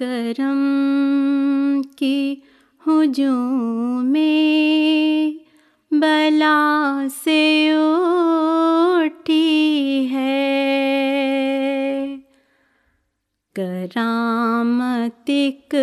کرم کی ہجوم میں بلا سے اٹھی ہے۔ کرامتک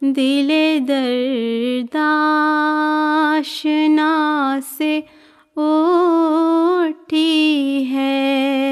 دل درداشنا سے اٹھی ہے۔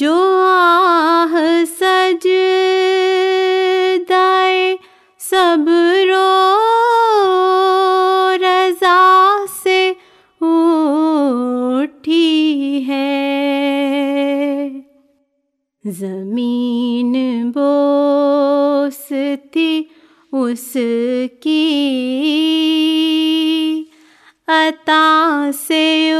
جو آہ سج دائے سب رو رضا سے اٹھی ہے۔ زمین بوستی اس کی عطا سے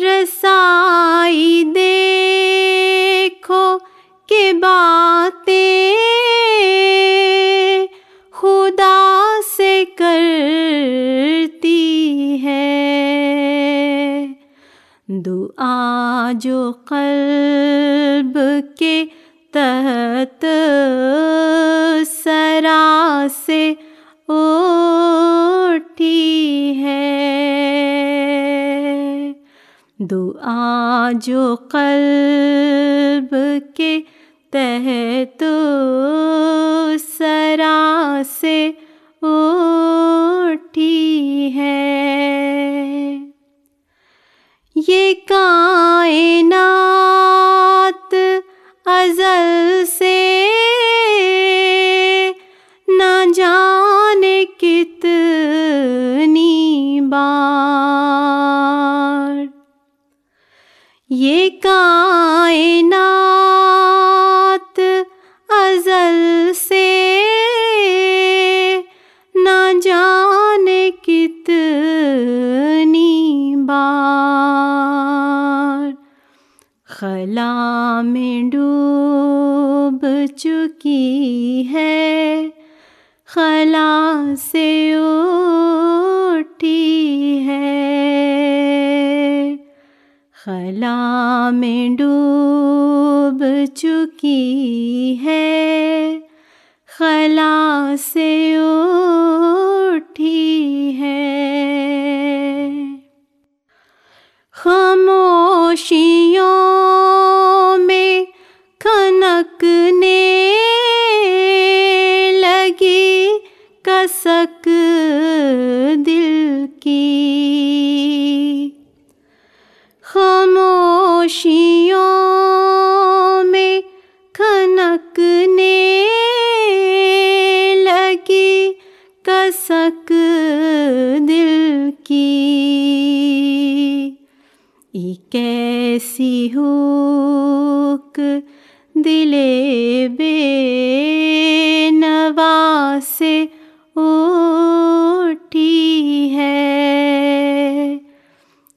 رسائی دیکھو کہ باتیں خدا سے کرتی ہے دعا جو قلب کے تحت سرا سے اٹھی دعا جو قلب کے تحت سرا سے اٹھی ہے۔ یہ کائنات ازل کائنات ازل سے نہ جانے کتنی بار خلا میں ڈوب چکی ہے خلا سے اٹھی خلا میں ڈوب چکی ہے۔ خلا سے اٹھی ہے۔ خاموشیوں میں کھنکنے لگی کسک ای کیسی ہوک دل بے نوا سے اٹھی ہے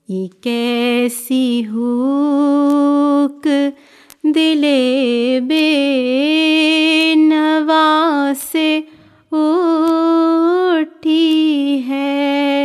ای کیسی ہوک دل بے نوا سے اٹھی ہے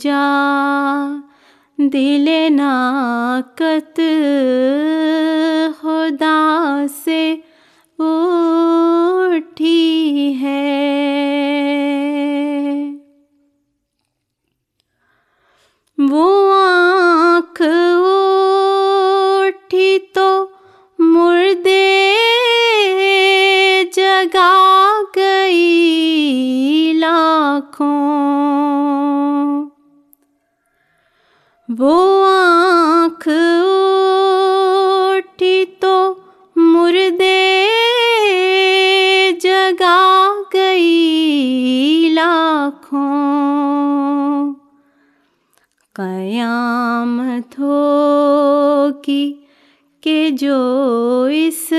التجا دل ناکت خدا سے اٹھی ہے وہ آنکھ اٹھی تو مردے جگا گئی لاکھوں وہ آنکھ اٹھی تو مردے جگا گئی لاکھوں۔ قیامت ہوگی کہ جو اس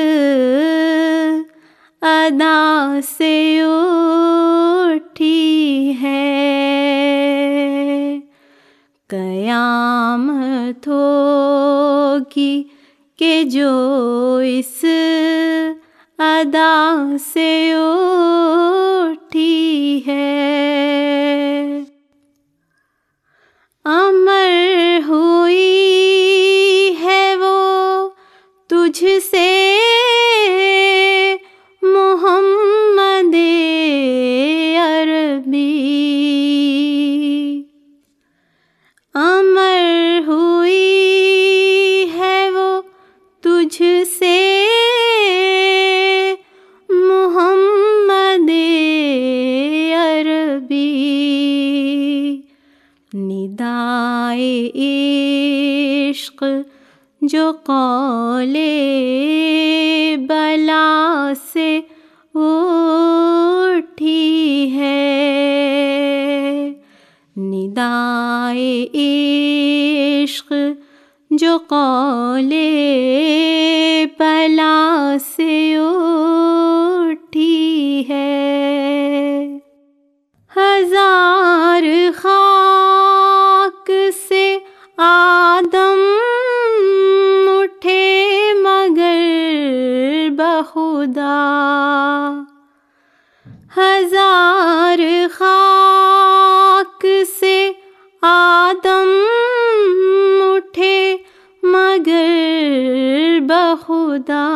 ادا سے اٹھی ہے۔ نام تھو کی کہ جو اس ادا سے جو قول بلا سے اٹھی ہے۔ ندائے عشق جو قول بلا سے اٹھی ہے۔ ہزار خاک بخدا ہزار خاک سے آدم اٹھے مگر بخدا۔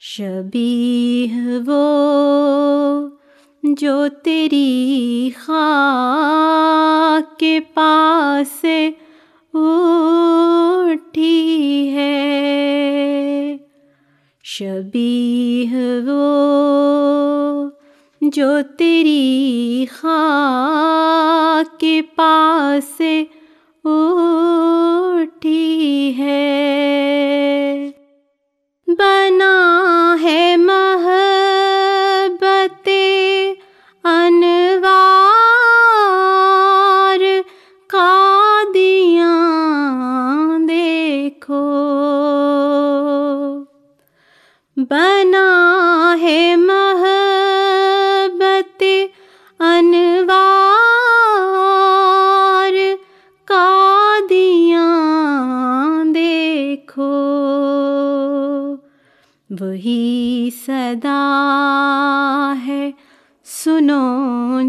شبیہ وہ جو تیری خاک کے پاس اٹھی ہے۔ شبیح وہ جو تیری خاک کے پاس اٹھی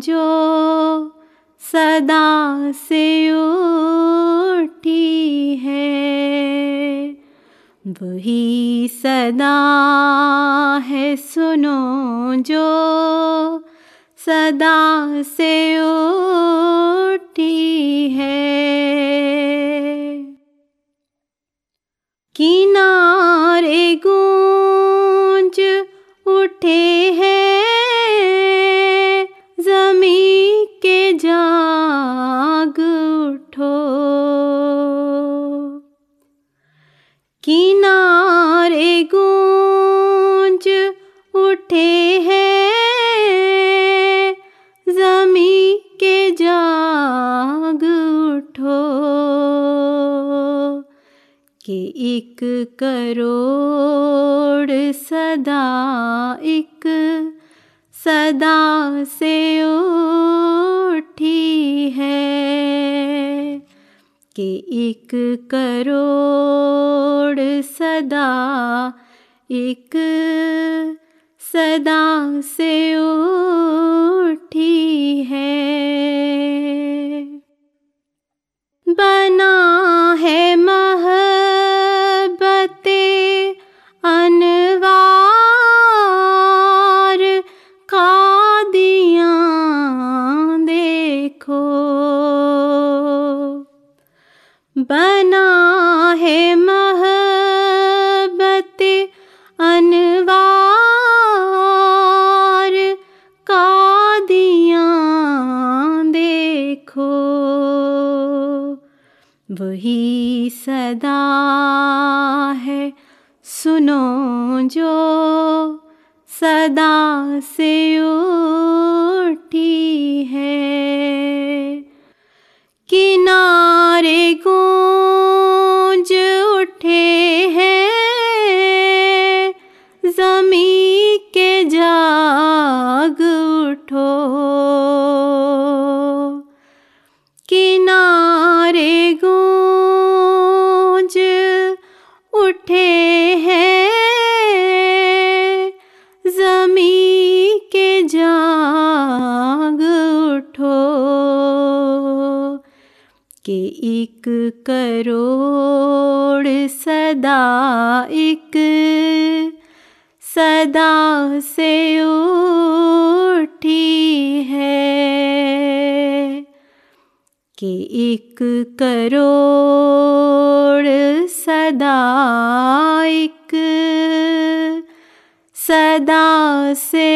جو صدا سے اٹھی ہے، وہی صدا ہے، سنو جو صدا سے اٹھی ہے۔ کنارے گونج کہ ایک کروڑ صدا ایک صدا سے اٹھی ہے کہ ایک کروڑ صدا ایک صدا سے اٹھی ہے بنا ہے محبت انوار قادیاں دیکھو، وہی صدا ہے، سنو جو صدا سے اٹھی ہے۔ کنارے گونج ایک کروڑ صدا ایک صدا سے اٹھی ہے کہ ایک کروڑ صدا ایک صدا سے